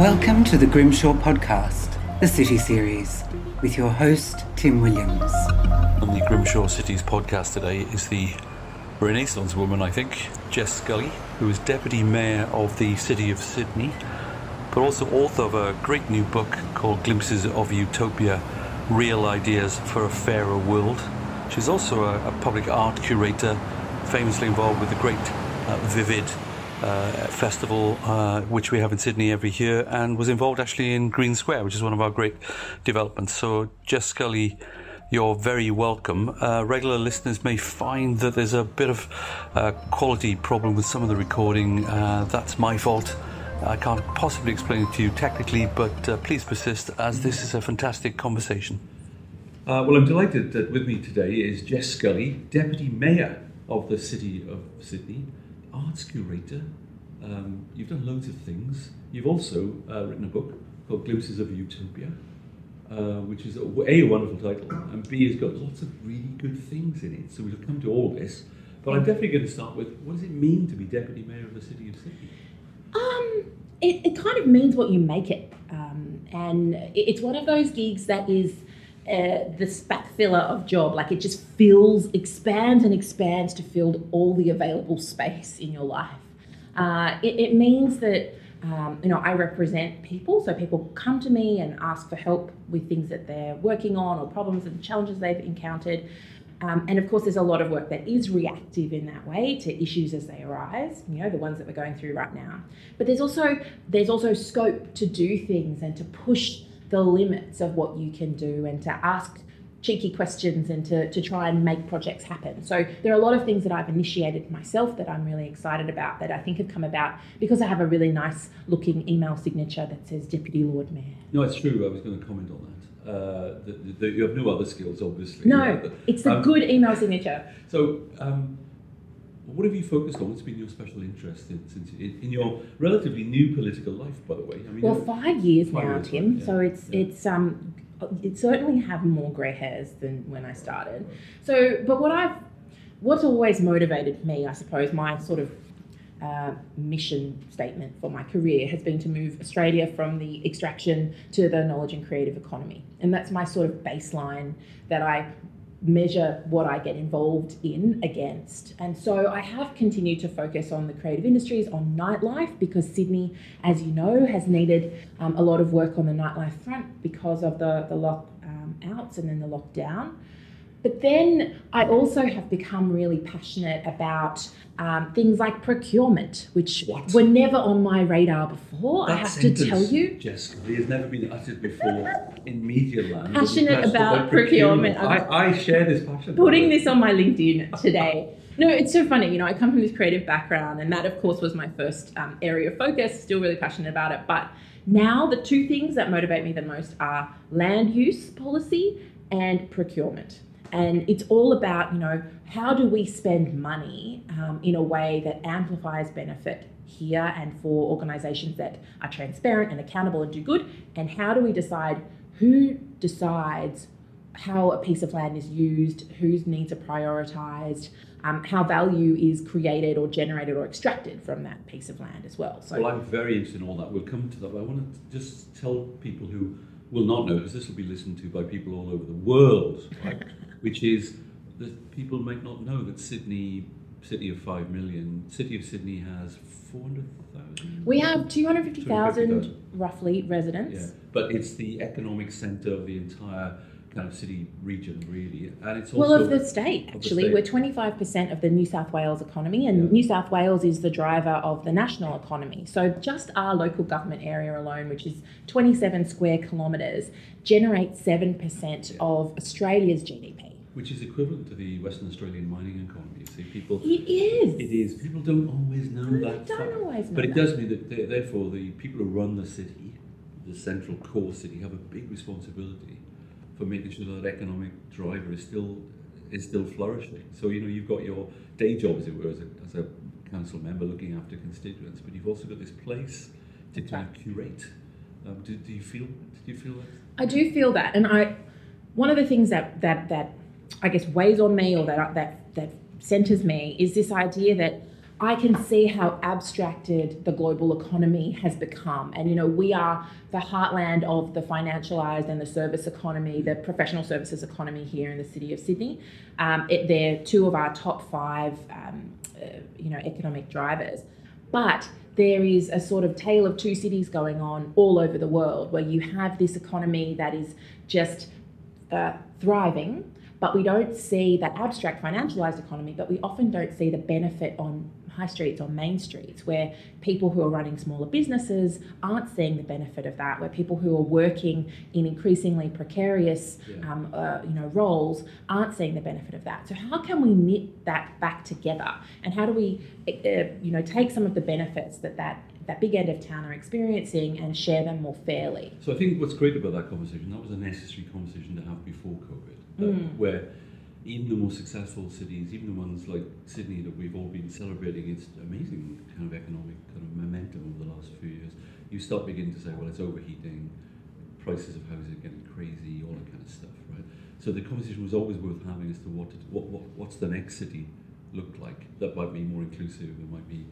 Welcome to the Grimshaw Podcast, the City Series, with your host, Tim Williams. On the Grimshaw Cities podcast today is the Renaissance woman, I think, Jess Scully, who is Deputy Mayor of the City of Sydney, but also author of a great new book called Glimpses of Utopia Real Ideas for a Fairer World. She's also a, a public art curator, famously involved with the great uh, Vivid uh, festival, uh, which we have in Sydney every year, and was involved actually in Green Square, which is one of our great developments. So, Jess Scully, you're very welcome. Uh, regular listeners may find that there's a bit of uh, quality problem with some of the recording. Uh, that's my fault. I can't possibly explain it to you technically, but uh, please persist as this is a fantastic conversation. Uh, well, I'm delighted that with me today is Jess Scully, Deputy Mayor of the City of Sydney, arts curator. Um, you've done loads of things. You've also uh, written a book called Glimpses of Utopia, uh, which is a, a, wonderful title, and B has got lots of really good things in it. So we'll come to all this. But I'm definitely going to start with what does it mean to be Deputy Mayor of the City of Sydney? Um, it, it kind of means what you make it. Um, and it's one of those gigs that is uh, the spat filler of job. Like it just fills, expands and expands to fill all the available space in your life. Uh, it, it, means that um, you know I represent people, so people come to me and ask for help with things that they're working on or problems and challenges they've encountered. Um, and of course, there's a lot of work that is reactive in that way to issues as they arise. You know, the ones that we're going through right now. But there's also there's also scope to do things and to push the limits of what you can do and to ask cheeky questions and to, to try and make projects happen. So there are a lot of things that I've initiated myself that I'm really excited about that I think have come about because I have a really nice looking email signature that says Deputy Lord Mayor. No, it's true. I was going to comment on that. Uh, the, the, you have no other skills, obviously. No, it's a um, good email signature. So, um, what have you focused on? What's been your special interest in, since in, in your relatively new political life, by the way? I mean, well, five years five now, years Tim. yeah. So it's yeah. it's um it certainly have more grey hairs than when I started. So, but what I've what's always motivated me, I suppose, my sort of uh, mission statement for my career has been to move Australia from the extraction to the knowledge and creative economy. And that's my sort of baseline that I measure what I get involved in against. And so I have continued to focus on the creative industries, on nightlife, because Sydney, as you know, has needed um, a lot of work on the nightlife front because of the, the lock um, outs and then the lockdown. But then I also have become really passionate about um, things like procurement, which what? were never on my radar before. That I have to tell you, Jessica, has never been uttered before in media land. Passionate about, about, procurement. procurement. I, I, share this passion. Putting this on my LinkedIn today. No, it's so funny. You know, I come from this creative background, and that, of course, was my first um, area of focus. Still really passionate about it, but now the two things that motivate me the most are land use policy and procurement. And it's all about, you know, how do we spend money um, in a way that amplifies benefit here and for organisations that are transparent and accountable and do good? And how do we decide who decides how a piece of land is used, whose needs are prioritised, um, how value is created or generated or extracted from that piece of land as well. So, well, I'm very interested in all that. We'll come to that. But I want to just tell people who will not know, because this will be listened to by people all over the world, right? which is that people might not know that Sydney, city of 5 million, city of Sydney has 400,000? We have 250,000 roughly residents. Yeah, but it's the economic centre of the entire kind of city region, really. And it's also well of the state. Actually, the state. we're twenty five percent of the New South Wales economy, and yeah. New South Wales is the driver of the national economy. So just our local government area alone, which is twenty seven square kilometres, generates seven percent yeah. of Australia's GDP. Which is equivalent to the Western Australian mining economy. You See, people. It is. It is. People don't always know they that. Don't always know but it that. does mean that, therefore, the people who run the city, the central core city, have a big responsibility for making sure that economic driver is still is still flourishing. So you know you've got your day job, as it were, as a, as a council member looking after constituents, but you've also got this place to kind of curate. Um, do, do you feel? Do you feel that? I do feel that, and I one of the things that that that I guess weighs on me or that that that centers me is this idea that I can see how abstracted the global economy has become. And, you know, we are the heartland of the financialized and the service economy, the professional services economy here in the city of Sydney. Um, it, they're two of our top five, um, uh, you know, economic drivers. But there is a sort of tale of two cities going on all over the world where you have this economy that is just uh, thriving but we don't see that abstract financialized economy, but we often don't see the benefit on high streets or main streets where people who are running smaller businesses aren't seeing the benefit of that, where people who are working in increasingly precarious Yeah. um, uh, you know, roles aren't seeing the benefit of that. So how can we knit that back together? And how do we uh, you know, take some of the benefits that that that big end of town are experiencing and share them more fairly? So I think what's great about that conversation, that was a necessary conversation to have before COVID, uh, where even the most successful cities, even the ones like Sydney that we've all been celebrating its amazing kind of economic kind of momentum over the last few years, you start beginning to say, well, it's overheating, prices of housing are getting crazy, all that kind of stuff, right? So the conversation was always worth having as to what, it- what, what what's the next city look like that might be more inclusive, that might be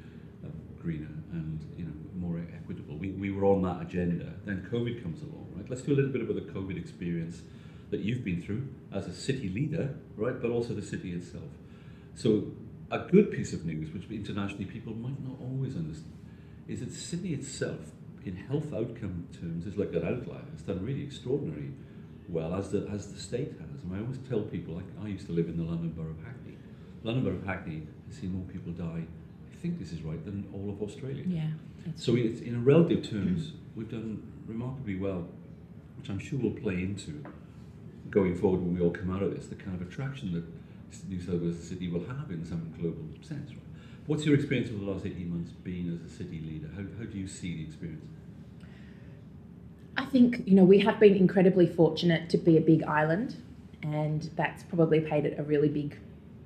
uh, greener and you know more equitable. We, we were on that agenda. Then COVID comes along, right? Let's do a little bit about the COVID experience that you've been through as a city leader, right? But also the city itself. So a good piece of news, which internationally people might not always understand, is that Sydney itself, in health outcome terms, is like an outlier. It's done really extraordinary well, as the, as the state has. And I always tell people, like I used to live in the London Borough of Hackney. London Borough of Hackney has seen more people die, I think this is right, than all of Australia. Yeah. So it's, in relative terms, hmm. we've done remarkably well, which I'm sure will play into going forward when we all come out of this, the kind of attraction that New South Wales City will have in some global sense. Right? What's your experience over the last 18 months being as a city leader? How, how do you see the experience? I think, you know, we have been incredibly fortunate to be a big island, and that's probably played a really big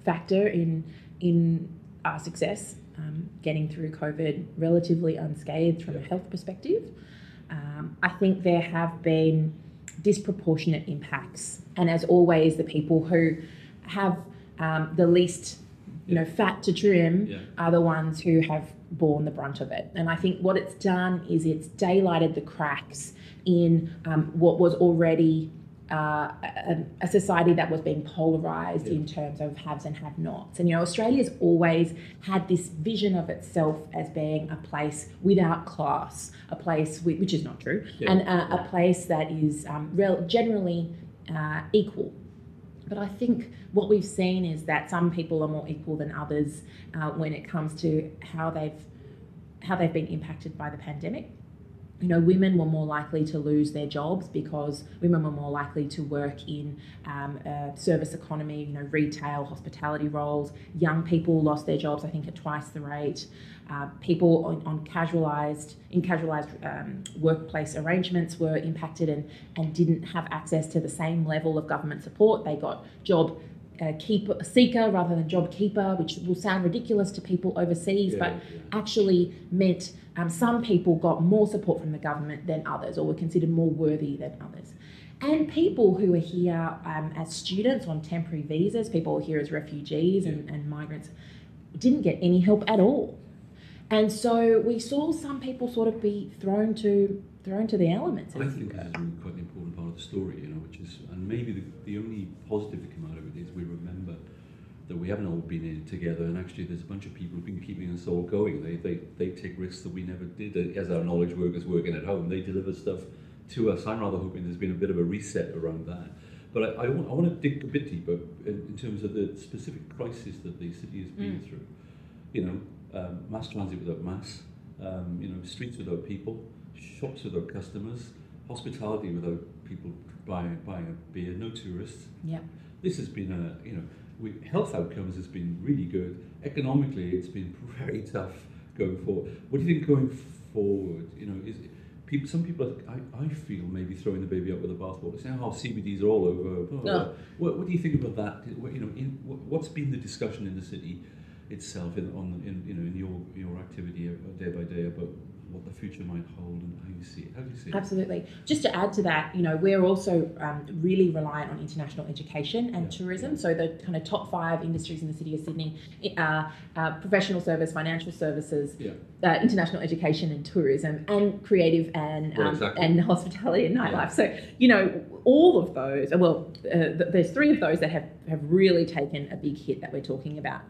factor in in our success, um, getting through COVID relatively unscathed from a health perspective. Um, I think there have been disproportionate impacts, and as always, the people who have um, the least, you know, fat to trim Yeah. are the ones who have borne the brunt of it. And I think what it's done is it's daylighted the cracks in um, what was already uh, a, a society that was being polarized in terms of haves and have nots. And, you know, Australia's always had this vision of itself as being a place without class, a place wi- which is not true, Yeah. and uh, a place that is um, rel- generally uh, equal. But I think what we've seen is that some people are more equal than others uh, when it comes to how they've how they've been impacted by the pandemic. You know, women were more likely to lose their jobs because women were more likely to work in um, a service economy, you know, retail, hospitality roles. Young people lost their jobs, I think, at twice the rate. Uh, people on, on casualised, in casualised um, workplace arrangements were impacted and, and didn't have access to the same level of government support. They got job uh, keeper, seeker rather than job keeper, which will sound ridiculous to people overseas, Yeah, but yeah. actually meant um, some people got more support from the government than others, or were considered more worthy than others. And people who are here um, as students on temporary visas, people here as refugees and, and migrants, didn't get any help at all. And so we saw some people sort of be thrown to thrown to the elements. I think this is really quite an important part of the story, you know, which is, and maybe the, the only positive to come out of it is we remember that we haven't all been in together, and actually there's a bunch of people who've been keeping us all going. They, they, they take risks that we never did as our knowledge workers working at home. They deliver stuff to us. I'm rather hoping there's been a bit of a reset around that. But I, I, want, I want to dig a bit deeper in, in terms of the specific crisis that the city has been Mm. through. You know, um, mass transit without mass, um, you know, streets without people, shops without customers, hospitality without people buying, buying a beer, no tourists. Yep. This has been a, you know, we, health outcomes has been really good. Economically, it's been very tough going forward. What do you think going forward? You know, is people, some people, are, I, I feel maybe throwing the baby out with the bathwater, saying, "Oh, CBDs are all over." blah, blah, blah." No. What, what do you think about that? What, you know, in, what, what's been the discussion in the city itself, in, on, in, you know, in your your activity day by day about what the future might hold and how you see it. How do you see it? Absolutely. Just to add to that, you know, we're also um, really reliant on international education and Yeah. tourism. So the kind of top five industries in the city of Sydney are uh, professional service, financial services, Yeah. uh, international education and tourism, and creative and Well, um, exactly. and hospitality and Yeah. nightlife. So you know, all of those. Well, uh, there's three of those that have have really taken a big hit that we're talking about.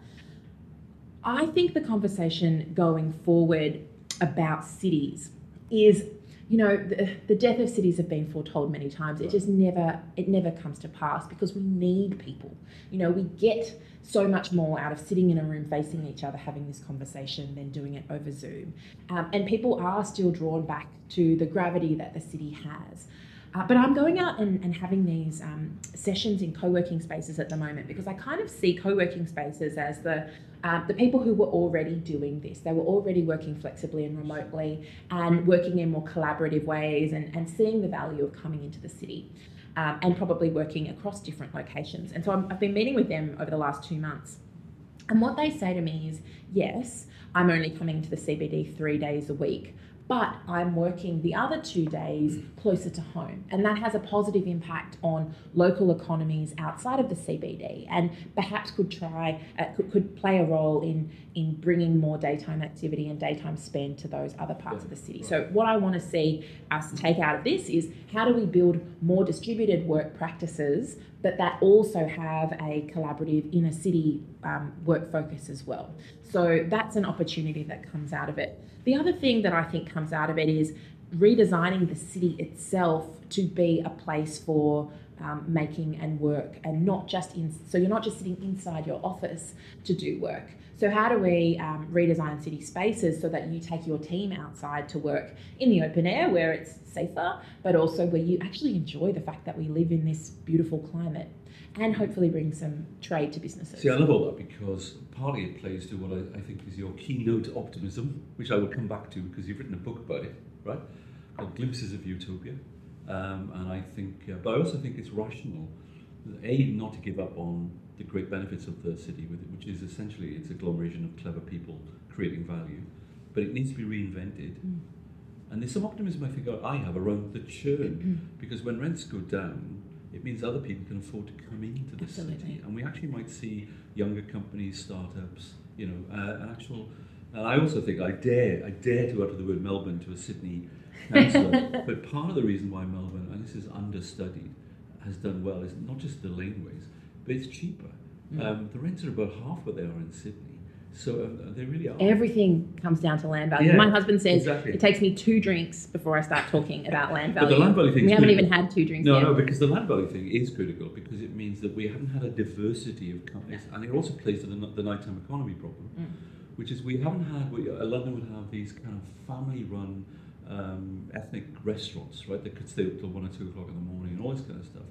I think the conversation going forward about cities is, you know, the, the death of cities have been foretold many times. It just never, it never comes to pass because we need people. You know, we get so much more out of sitting in a room facing each other having this conversation than doing it over Zoom. Um, and people are still drawn back to the gravity that the city has. Uh, but I'm going out and, and having these um, sessions in co-working spaces at the moment because I kind of see co-working spaces as the um, the people who were already doing this. They were already working flexibly and remotely and working in more collaborative ways and, and seeing the value of coming into the city um, and probably working across different locations. And so I'm, I've been meeting with them over the last two months. And what they say to me is, yes, I'm only coming to the CBD three days a week, but I'm working the other two days closer to home. And that has a positive impact on local economies outside of the CBD and perhaps could try, uh, could, could play a role in, in bringing more daytime activity and daytime spend to those other parts of the city. So, what I want to see us take out of this is how do we build more distributed work practices but that also have a collaborative inner city um, work focus as well. So that's an opportunity that comes out of it. The other thing that I think comes out of it is redesigning the city itself to be a place for um, making and work and not just in so you're not just sitting inside your office to do work so how do we um, redesign city spaces so that you take your team outside to work in the open air where it's safer but also where you actually enjoy the fact that we live in this beautiful climate and hopefully bring some trade to businesses See, I love all that because partly it plays to what I, I think is your keynote optimism, which I will come back to because you've written a book about it, right? Called Glimpses of Utopia. Um, and I think, uh, but I also think it's rational, A, not to give up on the great benefits of the city, with it, which is essentially it's a agglomeration of clever people creating value, but it needs to be reinvented. Mm. And there's some optimism I think I have around the churn, because when rents go down, it means other people can afford to come into the Absolutely. city, and we actually might see younger companies, startups, you know, uh, an actual. And I also think I dare, I dare to utter the word Melbourne to a Sydney but part of the reason why Melbourne, and this is understudied, has done well is not just the laneways, but it's cheaper. Mm. Um, the rents are about half what they are in Sydney, so um, they really are. Everything comes down to land value. Yeah, My husband says exactly. it takes me two drinks before I start talking about land But value. the land value thing we haven't good. even had two drinks No, yet. no, because the land value thing is critical because it means that we haven't had a diversity of companies, and it also plays to the, the nighttime economy problem, Mm. which is we haven't had. We, uh, London would have these kind of family-run um, ethnic restaurants, right? That could stay up till one or two o'clock in the morning and all this kind of stuff.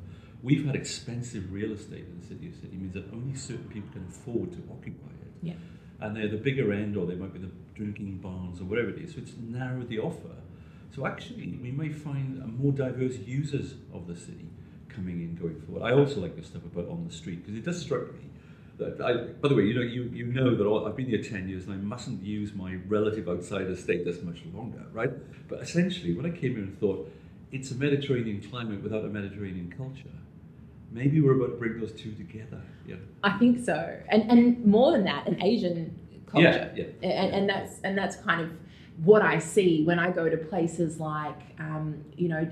We've had expensive real estate in the city of Sydney, means that only certain people can afford to occupy it. Yeah. And they're the bigger end, or they might be the drinking barns, or whatever it is. So it's narrowed the offer. So actually, we may find more diverse users of the city coming in going forward. I also like the stuff about on the street because it does strike me I. By the way, you know, you you know that all, I've been here ten years and I mustn't use my relative outsider status much longer, right? But essentially, when I came here and thought it's a Mediterranean climate without a Mediterranean culture, maybe we're about to bring those two together. Yeah. I think so, and and more than that, an Asian culture, Yeah, yeah. and, and that's and that's kind of what I see when I go to places like, um, you know,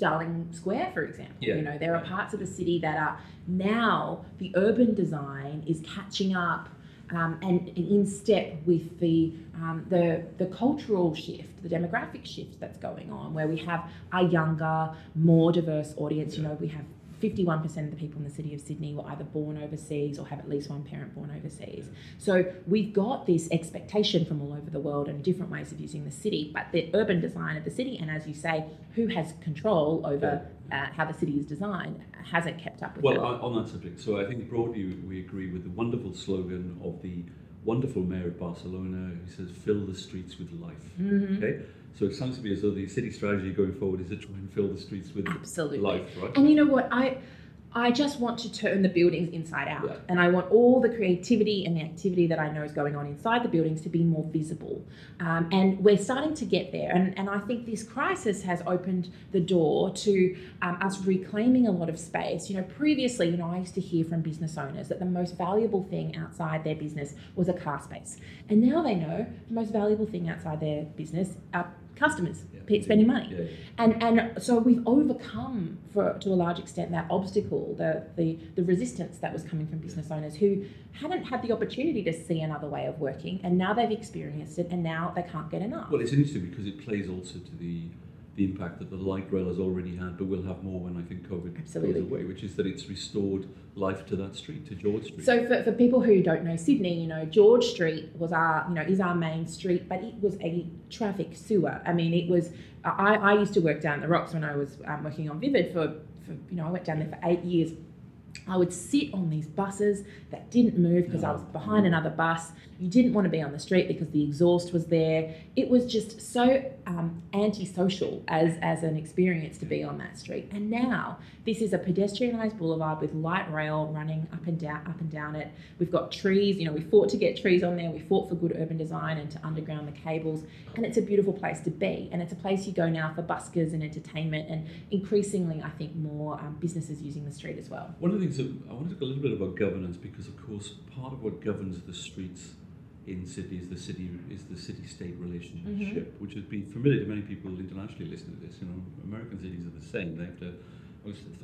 Darling Square, for example. Yeah, You know, there are parts of the city that are now the urban design is catching up. Um, and, and in step with the, um, the the cultural shift, the demographic shift that's going on, where we have a younger, more diverse audience. You know, we have 51% of the people in the city of Sydney were either born overseas or have at least one parent born overseas. So we've got this expectation from all over the world and different ways of using the city, but the urban design of the city, and as you say, who has control over uh, how the city is designed, hasn't kept up with Well, that. on, on that subject, so I think broadly we agree with the wonderful slogan of the wonderful mayor of Barcelona who says, fill the streets with life. Mhm. Okay? So it sounds to me as though the city strategy going forward is to try and fill the streets with Absolutely. life, right? And you know what? I I just want to turn the buildings inside out. Yeah. And I want all the creativity and the activity that I know is going on inside the buildings to be more visible. Um, and we're starting to get there. And, and I think this crisis has opened the door to um, us reclaiming a lot of space. You know, previously, you know, I used to hear from business owners that the most valuable thing outside their business was a car space. And now they know the most valuable thing outside their business are customers, Yeah. spending money. Yeah, yeah. And and so we've overcome for to a large extent that obstacle, the the the resistance that was coming from business owners who hadn't had the opportunity to see another way of working, and now they've experienced it, and now they can't get enough. Well, it's interesting because it plays also to the the impact that the light rail has already had, but we'll have more when I think COVID Absolutely. goes away, which is that it's restored life to that street, to George Street. So for, for people who don't know Sydney, you know, George Street was our, you know, is our main street, but it was a traffic sewer. I mean, it was, I, I used to work down the rocks when I was um, working on Vivid for, for, you know, I went down there for eight years. I would sit on these buses that didn't move because I was behind another bus. You didn't want to be on the street because the exhaust was there. It was just so um, antisocial as, as an experience to be on that street. And now this is a pedestrianised boulevard with light rail running up and down, up and down it. We've got trees. You know, we fought to get trees on there. We fought for good urban design and to underground the cables. And it's a beautiful place to be. And it's a place you go now for buskers and entertainment, and increasingly, I think, more um, businesses using the street as well. One of the things that I want to talk a little bit about governance because, of course, part of what governs the streets in Sydney is the city is the city-state relationship, mm-hmm. which has been familiar to many people internationally listening to this. You know, American cities are the same. They have to.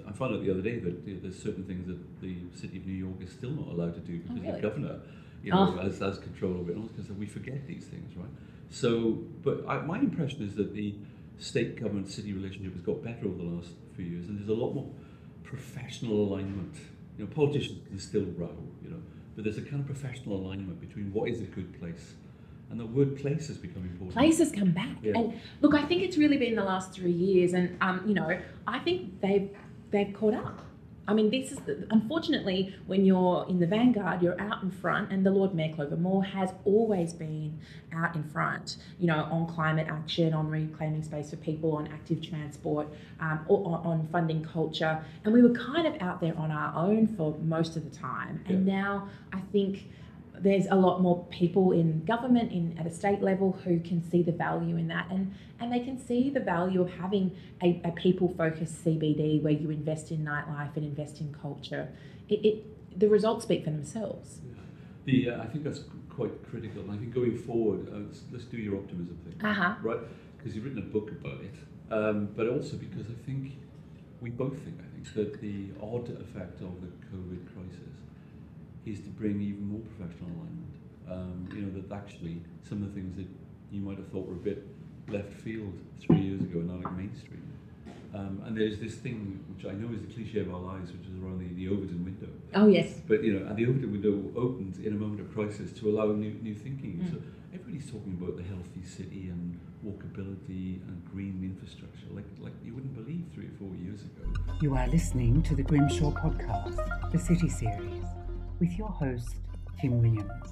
I found out the other day that you know, there's certain things that the city of New York is still not allowed to do because oh, really? the governor, you oh. know, Oh. has, has control over it. Because we forget these things, right? So, but I, my impression is that the state government city relationship has got better over the last few years, and there's a lot more professional alignment. You know, politicians can still row, you know, but there's a kind of professional alignment between what is a good place, and the word place has become important. places come back. Yeah. And look, I think it's really been the last three years, and um, you know, I think they've they've caught up. I mean, this is the, unfortunately when you're in the vanguard, you're out in front, and the Lord Mayor Clover Moore has always been out in front. You know, on climate action, on reclaiming space for people, on active transport, um, or on, on funding culture, and we were kind of out there on our own for most of the time. And now I think there's a lot more people in government in at a state level who can see the value in that. And and they can see the value of having a, a people focused CBD where you invest in nightlife and invest in culture. It, it the results speak for themselves. The uh, I think that's quite critical. And I think going forward, uh, let's, let's do your optimism thing, uh-huh. right? Because you've written a book about it, um, but also because I think we both think I think that the odd effect of the COVID crisis is to bring even more professional alignment. Um, you know that actually some of the things that you might have thought were a bit left field three years ago are now like mainstream. Um, and there's this thing which I know is the cliche of our lives, which is around the, the Overton window. oh yes But you know, and the Overton window opened in a moment of crisis to allow new new thinking. Mm. So everybody's talking about the healthy city and walkability and green infrastructure, like like you wouldn't believe three or four years ago. You are listening to the Grimshaw Podcast, the City Series, with your host, Tim Williams.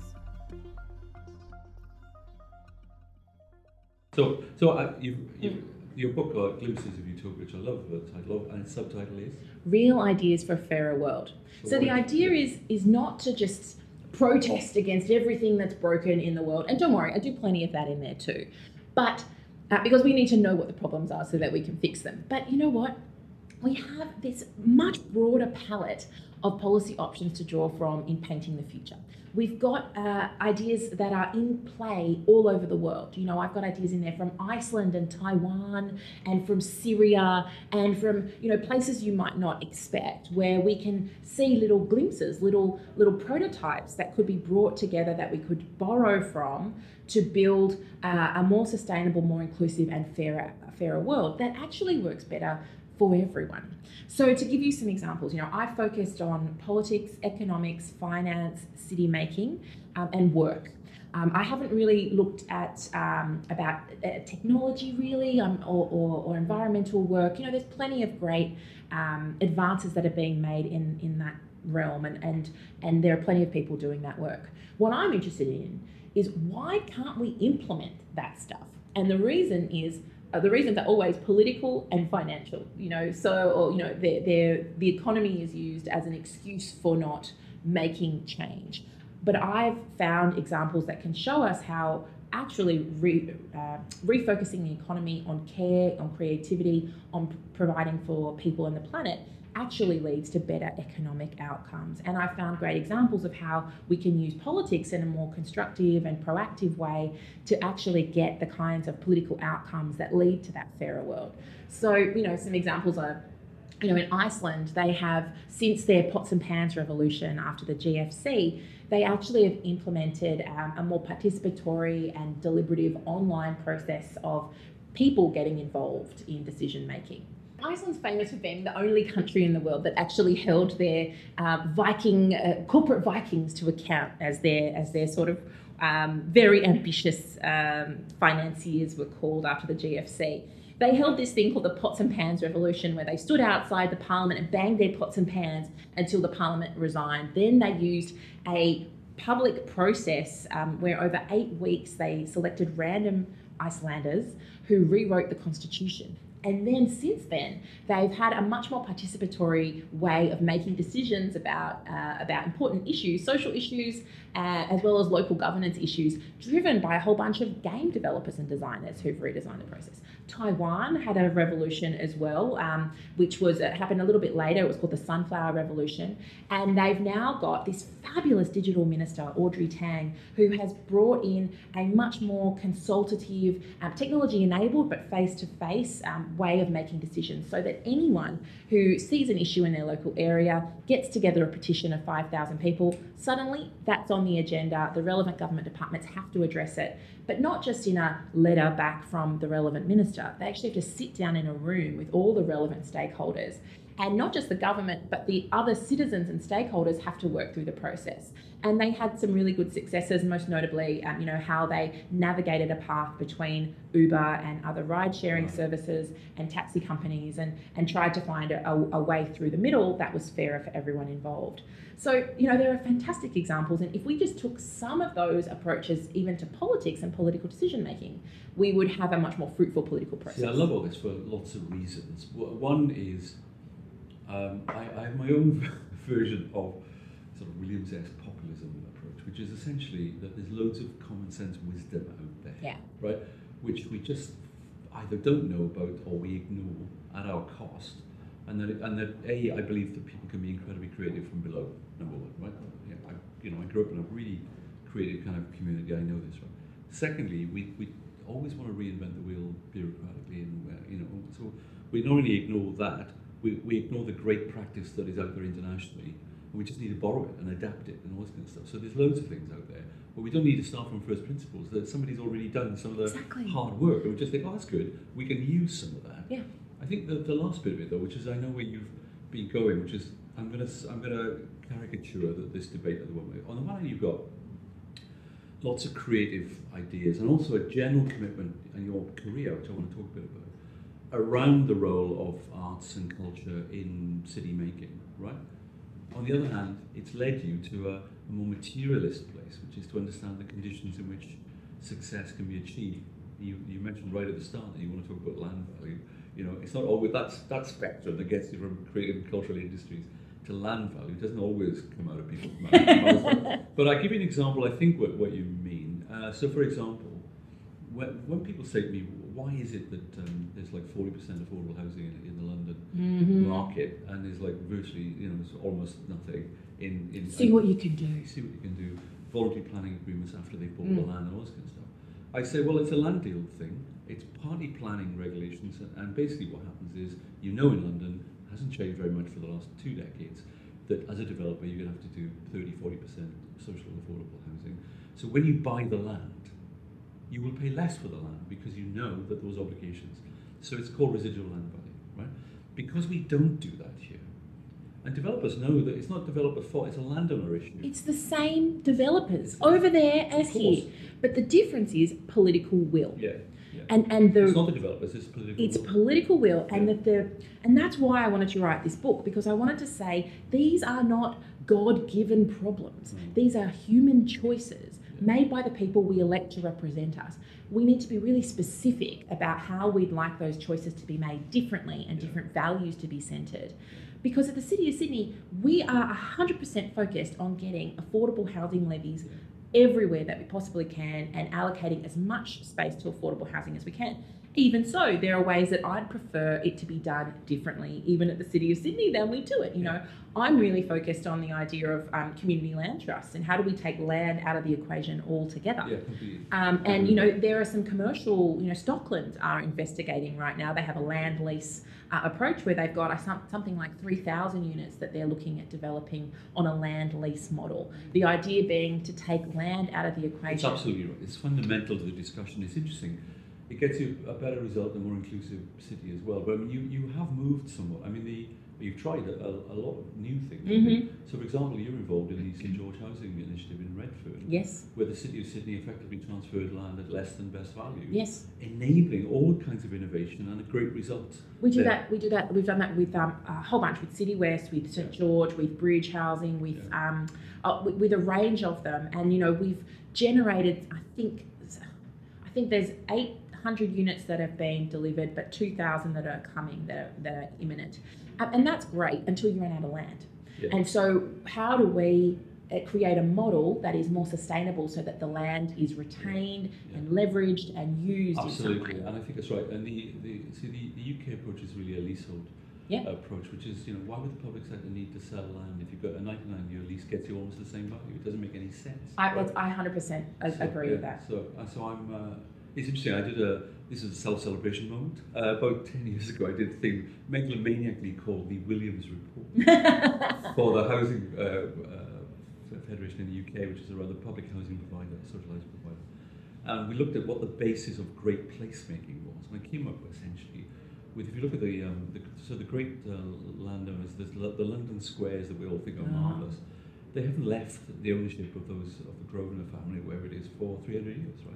So so uh, you you your book uh, Glimpses of Utopia, which I love the title of, and its subtitle is real ideas for a fairer world. So So the what- idea is is not to just protest against everything that's broken in the world. And don't worry, I do plenty of that in there too. But uh, because we need to know what the problems are so that we can fix them. But you know what? We have this much broader palette of policy options to draw from in painting the future. We've got uh, ideas that are in play all over the world. You know, I've got ideas in there from Iceland and Taiwan and from Syria and from, you know, places you might not expect where we can see little glimpses, little little prototypes that could be brought together that we could borrow from to build uh, a more sustainable, more inclusive and fairer fairer world that actually works better for everyone. So, to give you some examples, you know, I focused on politics, economics, finance, city making, um, and work. Um, I haven't really looked at um, about uh, technology really, um, or, or, or environmental work. You know, there's plenty of great um, advances that are being made in in that realm, and and and there are plenty of people doing that work. What I'm interested in is why can't we implement that stuff? And the reason is uh, the reasons are always political and financial. You know, so or you know, they're, they're, the economy is used as an excuse for not making change. But I've found examples that can show us how actually re, uh, refocusing the economy on care, on creativity, on providing for people and the planet actually leads to better economic outcomes. And I found great examples of how we can use politics in a more constructive and proactive way to actually get the kinds of political outcomes that lead to that fairer world. So, you know, some examples are you know, in Iceland, they have, since their pots and pans revolution after the GFC, they actually have implemented um, a more participatory and deliberative online process of people getting involved in decision making. Iceland's famous for being the only country in the world that actually held their uh, Viking uh, corporate Vikings to account as their as their sort of um, very ambitious um, financiers were called after the GFC they held this thing called the pots and pans revolution where they stood outside the parliament and banged their pots and pans until the parliament resigned. Then they used a public process um, where over eight weeks they selected random Icelanders who rewrote the constitution. And then since then, they've had a much more participatory way of making decisions about uh, about important issues, social issues, uh, as well as local governance issues, driven by a whole bunch of game developers and designers who've redesigned the process. Taiwan had a revolution as well, um, which was it happened a little bit later. It was called the Sunflower Revolution, and they've now got this fabulous digital minister, Audrey Tang, who has brought in a much more consultative, um, technology-enabled but face-to-face um, way of making decisions, so that anyone who sees an issue in their local area gets together a petition of 5,000 people. Suddenly, that's on the agenda. The relevant government departments have to address it but not just in a letter back from the relevant minister. They actually have to sit down in a room with all the relevant stakeholders. And not just the government, but the other citizens and stakeholders have to work through the process. And they had some really good successes, most notably, um, you know, how they navigated a path between Uber and other ride-sharing services and taxi companies, and and tried to find a, a way through the middle that was fairer for everyone involved. So, you know, there are fantastic examples. And if we just took some of those approaches even to politics and political decision making, we would have a much more fruitful political process. See, I love all this for lots of reasons. One is um, I, I, have my own version of sort of Williams-esque populism approach, which is essentially that there's loads of common sense wisdom out there, yeah. right? Which we just either don't know about or we ignore at our cost and that, and that A, I believe that people can be incredibly creative from below, number one, right? Yeah, I, you know, I grew up in a really creative kind of community, I know this, right? Secondly, we, we always want to reinvent the wheel bureaucratically, and, uh, you know, so we not only ignore that, we, we ignore the great practice that is out there internationally, and we just need to borrow it and adapt it and all this kind of stuff. So there's loads of things out there, but we don't need to start from first principles. That somebody's already done some of the exactly. hard work, and we just think, oh, that's good. We can use some of that. Yeah. I think the, the last bit of it though, which is I know where you've been going, which is I'm gonna I'm gonna caricature the, this debate at the moment. On the one hand, you've got lots of creative ideas and also a general commitment in your career, which I want to talk a bit about, around the role of arts and culture in city making, right? On the other hand, it's led you to a, a more materialist place, which is to understand the conditions in which success can be achieved. You, you mentioned right at the start that you want to talk about land value you know, it's not always that's that spectrum that gets you from creative and cultural industries to land value. It doesn't always come out of people's mouths. but I give you an example. I think what, what you mean. Uh, so, for example, when, when people say to me, "Why is it that um, there's like forty percent affordable housing in, in the London mm-hmm. market, and there's like virtually, you know, there's almost nothing in, in see what you can do. See what you can do. Voluntary planning agreements after they've bought mm. the land and all this kind of stuff. I say, well, it's a land deal thing. It's party planning regulations, and basically what happens is, you know, in London, hasn't changed very much for the last two decades, that as a developer, you're going to have to do 30, 40% social and affordable housing. So when you buy the land, you will pay less for the land because you know that those obligations. So it's called residual land value, right? Because we don't do that here, and developers know that it's not developer's fault, it's a landowner issue. It's the same developers over there as here. But the difference is political will. Yeah. And and the it's not the developers, it's political. It's will. political will, and yeah. that the and that's why I wanted to write this book because I wanted to say these are not God-given problems. Mm. These are human choices made by the people we elect to represent us. We need to be really specific about how we'd like those choices to be made differently and different values to be centred. Because at the City of Sydney, we are 100% focused on getting affordable housing levies everywhere that we possibly can and allocating as much space to affordable housing as we can. Even so, there are ways that I'd prefer it to be done differently, even at the City of Sydney, than we do it. You know, I'm really focused on the idea of um, community land trusts and how do we take land out of the equation altogether. Yeah. Um, and you know there are some commercial, you know, Stockland are investigating right now. They have a land lease uh, approach where they've got something like three thousand units that they're looking at developing on a land lease model. The idea being to take land out of the equation. It's absolutely right. It's fundamental to the discussion. It's interesting. It gets you a better result and more inclusive city as well. But I mean, you, you have moved somewhat. I mean, the you've tried a, a, a lot of new things. Think. So, for example, you're involved in the St George Housing Initiative in Redfern, Yes, where the city of Sydney effectively transferred land at less than best value, yes. enabling all kinds of innovation and a great result. We do there. that. We do that. We've done that with um, a whole bunch with City West, with St George, with Bridge Housing, with um, uh, with, with a range of them. And you know, we've generated. I think, I think there's eight hundred units that have been delivered, but two thousand that are coming that are, that are imminent. Um, and that's great until you run out of land. Yeah. And so, how do we uh, create a model that is more sustainable so that the land is retained Yeah. and leveraged and used Absolutely, and I think that's right. And the, the see the, the UK approach is really a leasehold Yeah. approach, which is you know why would the public sector need to sell land if you've got a 99 year lease gets you almost the same value? It doesn't make any sense. I, right? I 100% a- So, agree yeah, with that. So, uh, so I'm. Uh, it's interesting. I did a. This is a self-celebration moment. Uh, about ten years ago, I did a thing megalomaniacally called the Williams Report for the Housing uh, uh, Federation in the UK, which is a rather public housing provider, socialised provider. And we looked at what the basis of great placemaking was, and I came up essentially with, if you look at the, um, the so the great uh, landowners, the, the London squares that we all think are Ah. marvellous, they haven't left the ownership of those of the Grosvenor family, wherever it is, for 300 years, right?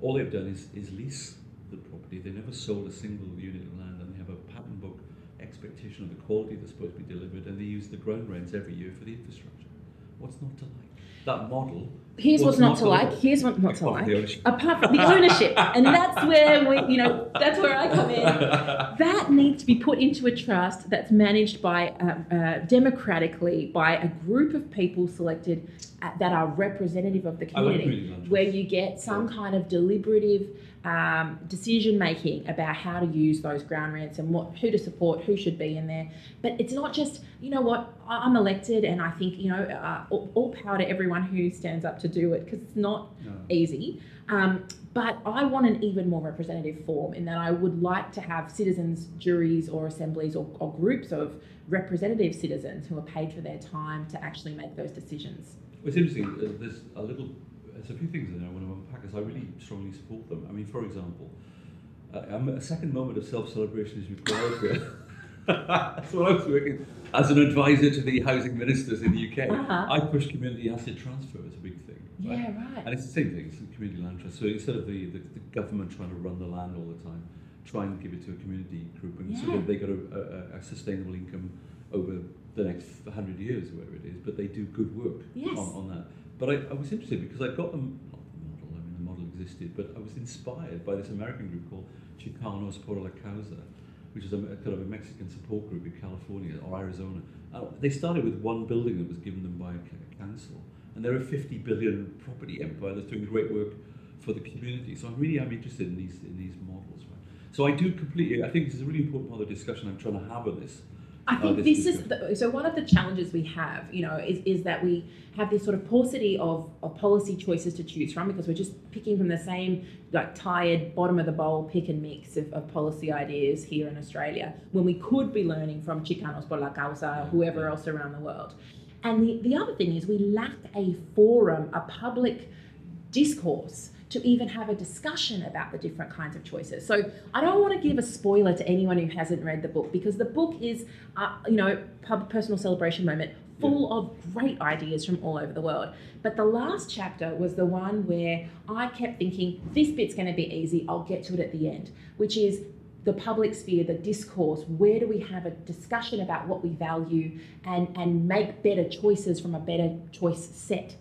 All they've done is, is lease the property. They never sold a single unit of land, and they have a pattern book expectation of the quality that's supposed to be delivered, and they use the ground rents every year for the infrastructure. What's not to like? That model. Here's what's, not, to like. Here's what's not to Apart from the like. Apart from the ownership, and that's where we, you know, that's where I come in. That needs to be put into a trust that's managed by uh, uh, democratically by a group of people selected uh, that are representative of the I like community, community where you get some kind of deliberative um, decision making about how to use those ground rents and what who to support, who should be in there. But it's not just you know what I- I'm elected, and I think you know uh, all, all power to everyone who stands up to do it because it's not No. easy. Um, but I want an even more representative form in that I would like to have citizens, juries, or assemblies, or, or groups of representative citizens who are paid for their time to actually make those decisions. It's interesting. uh, There's a little. There's a few things in there I want to unpack. as I really strongly support them. I mean, for example, uh, I'm, a second moment of self-celebration is required here. That's what I was working as an advisor to the housing ministers in the UK. Uh-huh. I pushed community asset transfer as a big thing. right? Yeah, right. And it's the same thing. It's the community land trust. So instead of the, the, the government trying to run the land all the time, try and give it to a community group, and so Yeah. that they got a, a, a sustainable income over the next hundred years, wherever it is. But they do good work Yes. on, on that. But I, I was interested because I got them. Not the model. I mean, the model existed, but I was inspired by this American group called Chicanos por la Causa, which is a, a kind of a Mexican support group in California or Arizona. Uh, they started with one building that was given them by a council, and they're a 50 billion property empire that's doing great work for the community. So I really am interested in these in these models. Right? So I do completely. I think this is a really important part of the discussion I'm trying to have on this. I think oh, this this is the, so one of the challenges we have, you know, is, is that we have this sort of paucity of, of policy choices to choose from because we're just picking from the same like tired bottom of the bowl pick and mix of, of policy ideas here in Australia when we could be learning from Chicanos por la Causa or whoever else around the world. And the, the other thing is we lack a forum, a public discourse to even have a discussion about the different kinds of choices. So I don't want to give a spoiler to anyone who hasn't read the book because the book is, uh, you know, pub personal celebration moment full of great ideas from all over the world. But the last chapter was the one where I kept thinking, this bit's going to be easy. I'll get to it at the end, which is the public sphere, the discourse, where do we have a discussion about what we value and, and make better choices from a better choice set?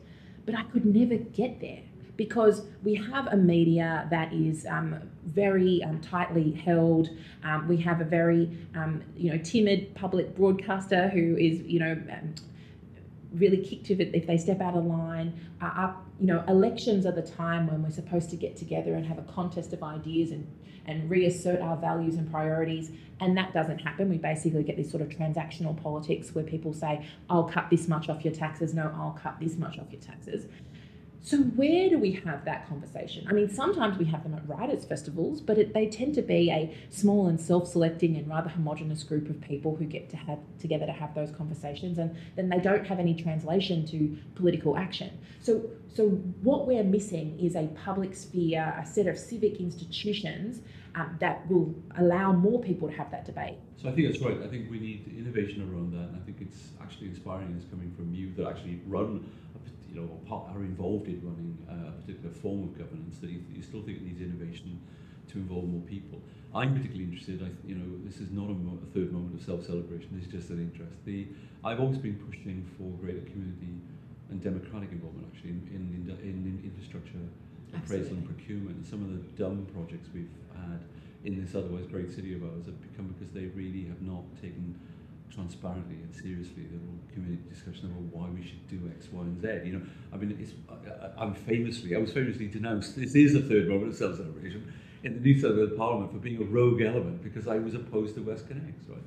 but I could never get there because we have a media that is um, very um, tightly held. Um, we have a very, um, you know, timid public broadcaster who is, you know, um, really kicked if, if they step out of line. Uh, up, you know, elections are the time when we're supposed to get together and have a contest of ideas and and reassert our values and priorities. And that doesn't happen. We basically get this sort of transactional politics where people say, I'll cut this much off your taxes. No, I'll cut this much off your taxes. So, where do we have that conversation? I mean, sometimes we have them at writers' festivals, but it, they tend to be a small and self selecting and rather homogenous group of people who get to have together to have those conversations, and then they don't have any translation to political action. So, so what we're missing is a public sphere, a set of civic institutions um, that will allow more people to have that debate. So, I think that's right. I think we need innovation around that, and I think it's actually inspiring it's coming from you that actually run you know, are involved in running a particular form of governance, that you, you still think it needs innovation to involve more people. I'm particularly interested. I, you know, this is not a, mo- a third moment of self-celebration. This is just an interest. The, I've always been pushing for greater community and democratic involvement, actually, in, in, in, in infrastructure appraisal and procurement. Some of the dumb projects we've had in this otherwise great city of ours have become because they really have not taken transparently and seriously the whole community discussion about why we should do X, Y, and Z. You know, I mean, it's, I, am famously, I was famously denounced. This is the third moment of self-celebration in the New South Wales Parliament for being a rogue element because I was opposed to WestConnex, right?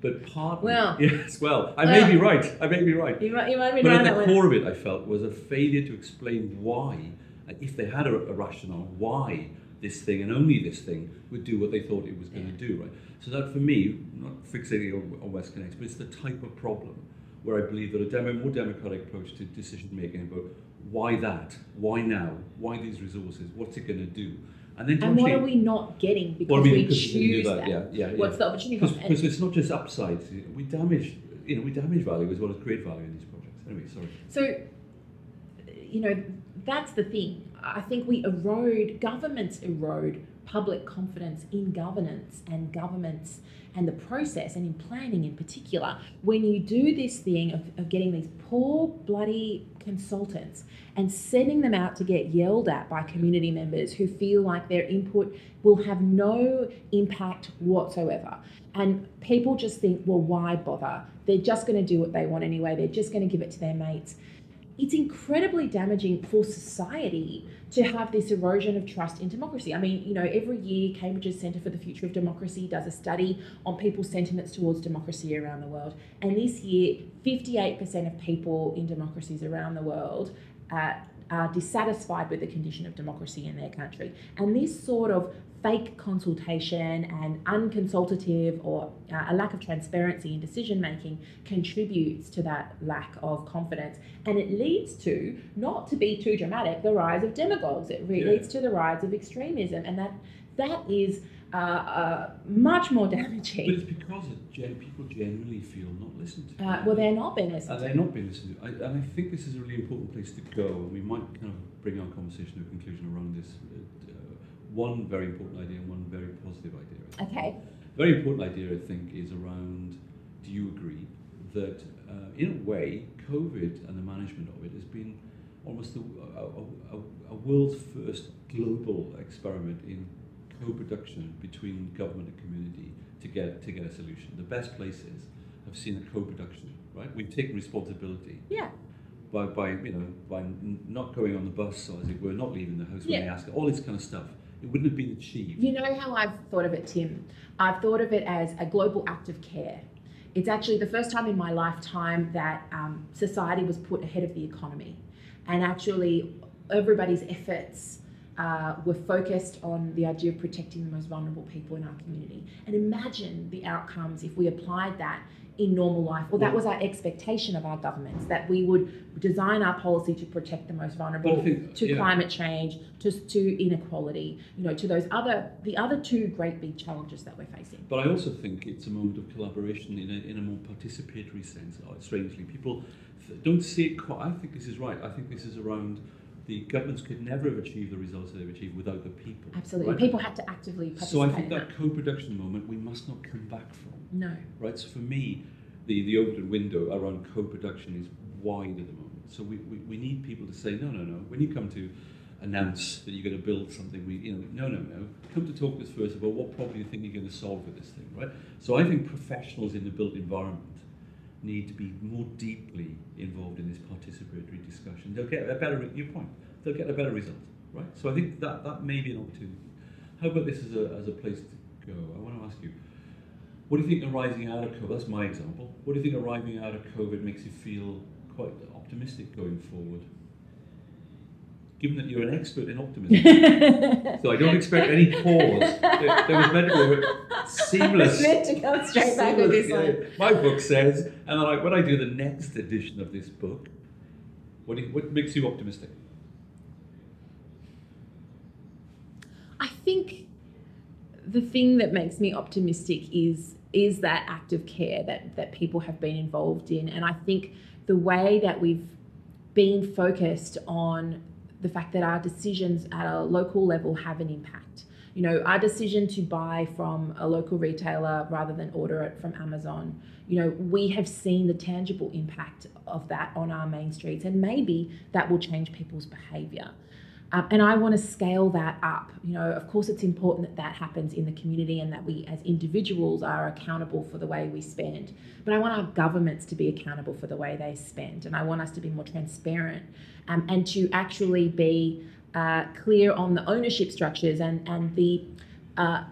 But partly, well, yes, well, I may be right. I may be right. You might, you might be but right at the core of it, I felt was a failure to explain why, if they had a, a rationale, why this thing and only this thing would do what they thought it was going to do, right? So that for me, not fixating on, on WestConnex, but it's the type of problem where I believe that a demo, more democratic approach to decision making about why that, why now, why these resources, what's it going to do, and then and what are we not getting because we, we choose that? that? Yeah, yeah, yeah. What's the opportunity? Because it's not just upsides. We damage, you know, we damage value as well as create value in these projects. Anyway, sorry. So, you know, that's the thing. I think we erode governments erode public confidence in governance and governments and the process and in planning in particular. When you do this thing of, of getting these poor bloody consultants and sending them out to get yelled at by community members who feel like their input will have no impact whatsoever. And people just think well why bother? They're just going to do what they want anyway. They're just going to give it to their mates it's incredibly damaging for society to have this erosion of trust in democracy. I mean, you know, every year Cambridge's Centre for the Future of Democracy does a study on people's sentiments towards democracy around the world. And this year, 58% of people in democracies around the world uh, are dissatisfied with the condition of democracy in their country. And this sort of fake consultation and unconsultative or uh, a lack of transparency in decision making contributes to that lack of confidence. And it leads to, not to be too dramatic, the rise of demagogues. It re- yeah. leads to the rise of extremism. And that that is uh, uh, much more damaging. But it's because gen- people genuinely feel not listened to. Uh, well, they're not being listened to. They're not being listened to. I, and I think this is a really important place to go. And we might kind of bring our conversation to a conclusion around this. One very important idea and one very positive idea. Okay. Very important idea, I think, is around do you agree that, uh, in a way, COVID and the management of it has been almost a, a, a, a world's first global experiment in co-production between government and community to get to get a solution. The best places have seen a co-production, right? We've taken responsibility. Yeah. By, by you know by not going on the bus or as it were, not leaving the house when yeah. they ask all this kind of stuff. It wouldn't have been achieved. You know how I've thought of it, Tim? I've thought of it as a global act of care. It's actually the first time in my lifetime that um, society was put ahead of the economy, and actually everybody's efforts uh, were focused on the idea of protecting the most vulnerable people in our community. And imagine the outcomes if we applied that in normal life, or that was our expectation of our governments, that we would design our policy to protect the most vulnerable think, to yeah. climate change, to, to inequality, you know, to those other, the other two great big challenges that we're facing. But I also think it's a moment of collaboration in a, in a more participatory sense, strangely. People don't see it quite, I think this is right, I think this is around the governments could never have achieved the results that they've achieved without the people. Absolutely. Right? People had to actively participate. So I think that, that co-production moment we must not come back from. No. Right? So for me, the, the open window around co-production is wide at the moment. So we, we, we need people to say, no, no, no. When you come to announce that you're going to build something, we, you know, no, no, no. Come to talk to us first about what problem you think you're going to solve with this thing, right? So I think professionals in the built environment need to be more deeply involved in this participatory discussion. They'll get a better, your point, they'll get a better result, right? So I think that, that may be an opportunity. How about this as a, as a place to go? I want to ask you, what do you think arising out of COVID, that's my example, what do you think arriving out of COVID makes you feel quite optimistic going forward? Given that you're an expert in optimism, so I don't expect any pause. There, there was meant to be a seamless. meant to come straight back with this one. My book says, and then I, when I do the next edition of this book, what, do you, what makes you optimistic? I think the thing that makes me optimistic is is that act of care that that people have been involved in, and I think the way that we've been focused on the fact that our decisions at a local level have an impact. You know, our decision to buy from a local retailer rather than order it from Amazon, you know, we have seen the tangible impact of that on our main streets, and maybe that will change people's behavior. Um, and I want to scale that up. You know, of course, it's important that that happens in the community and that we as individuals are accountable for the way we spend. But I want our governments to be accountable for the way they spend. And I want us to be more transparent um, and to actually be uh, clear on the ownership structures and, and the uh,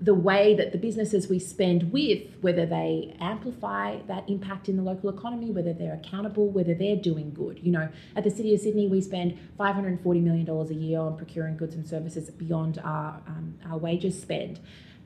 the way that the businesses we spend with, whether they amplify that impact in the local economy, whether they're accountable, whether they're doing good. You know, at the City of Sydney, we spend $540 million a year on procuring goods and services beyond our, um, our wages spend.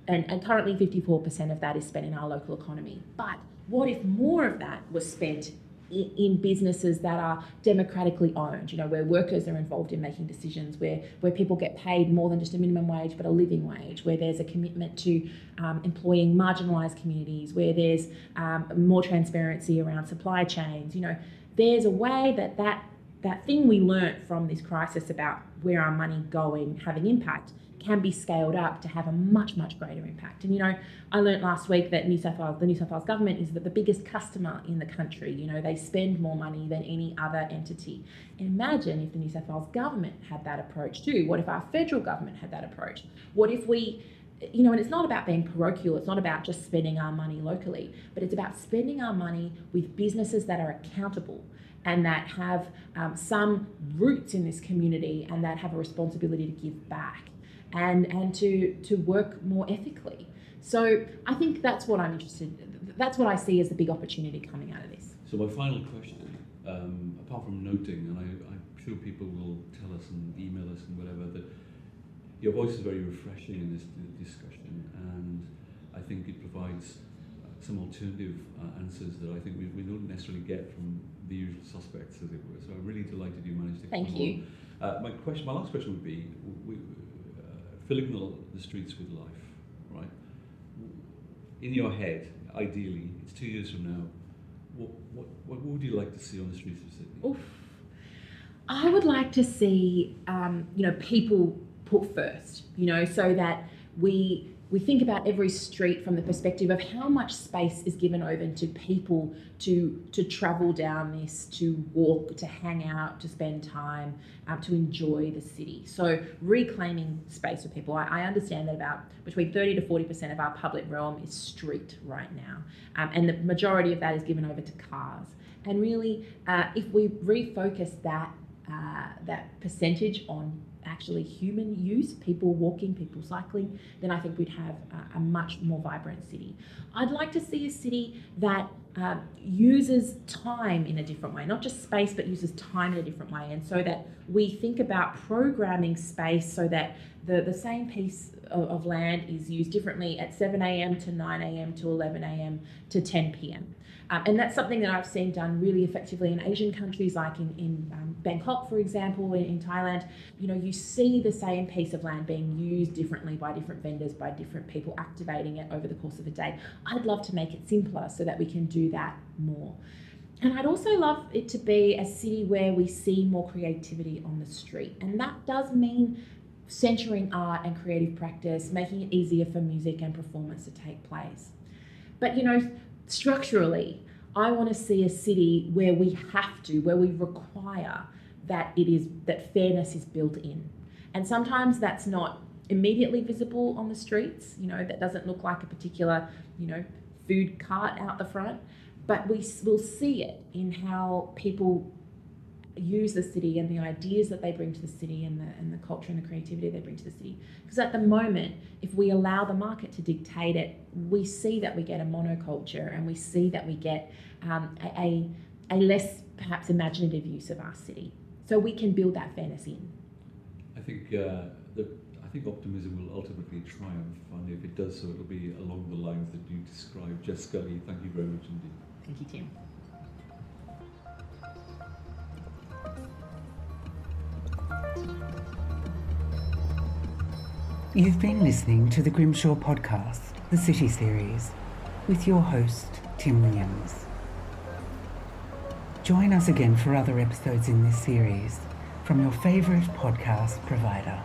And, and currently, 54% of that is spent in our local economy. But what if more of that was spent in, in businesses that are democratically owned, you know, where workers are involved in making decisions, where, where people get paid more than just a minimum wage but a living wage, where there's a commitment to um, employing marginalised communities, where there's um, more transparency around supply chains. You know, there's a way that that, that thing we learnt from this crisis about where our money going having impact can be scaled up to have a much much greater impact. And you know, I learnt last week that New South Wales, the New South Wales government is the, the biggest customer in the country. You know, they spend more money than any other entity. Imagine if the New South Wales government had that approach too. What if our federal government had that approach? What if we you know, and it's not about being parochial, it's not about just spending our money locally, but it's about spending our money with businesses that are accountable and that have um, some roots in this community and that have a responsibility to give back and and to to work more ethically. So I think that's what I'm interested. That's what I see as the big opportunity coming out of this. So my final question, um, apart from noting, and I, I'm sure people will tell us and email us and whatever, that your voice is very refreshing in this discussion, and I think it provides uh, some alternative uh, answers that I think we, we don't necessarily get from the usual suspects, as it were. So I'm really delighted you managed to Thank come you. on. Uh, my question, my last question would be, we, filling the, the streets with life, right? In your head, ideally, it's two years from now. What, what, what would you like to see on the streets of Sydney? Oof. I would like to see, um, you know, people put first. You know, so that we we think about every street from the perspective of how much space is given over to people to to travel down this, to walk, to hang out, to spend time, um, to enjoy the city. So reclaiming space for people. I, I understand that about between thirty to forty percent of our public realm is street right now, um, and the majority of that is given over to cars. And really, uh, if we refocus that uh, that percentage on actually human use, people walking, people cycling, then I think we'd have a, a much more vibrant city. I'd like to see a city that um, uses time in a different way, not just space, but uses time in a different way. And so that we think about programming space so that the, the same piece of, of land is used differently at 7 a.m. to 9 a.m. to 11 a.m. to 10 p.m. Um, and that's something that I've seen done really effectively in Asian countries, like in, in um, Bangkok, for example, in, in Thailand. You know, you see the same piece of land being used differently by different vendors, by different people activating it over the course of a day. I'd love to make it simpler so that we can do that more. And I'd also love it to be a city where we see more creativity on the street. And that does mean centering art and creative practice, making it easier for music and performance to take place. But you know, structurally, I want to see a city where we have to, where we require that it is that fairness is built in. And sometimes that's not immediately visible on the streets, you know, that doesn't look like a particular, you know, food cart out the front, but we will see it in how people use the city and the ideas that they bring to the city and the, and the culture and the creativity they bring to the city. Because at the moment, if we allow the market to dictate it, we see that we get a monoculture and we see that we get um, a, a, a less perhaps imaginative use of our city. So we can build that fairness in. I think uh, the, I think optimism will ultimately triumph, and if it does so, it'll be along the lines that you described. Jess Scully, thank you very much indeed. Thank you, Tim. You've been listening to the Grimshaw podcast, the City Series, with your host, Tim Williams. Join us again for other episodes in this series from your favourite podcast provider.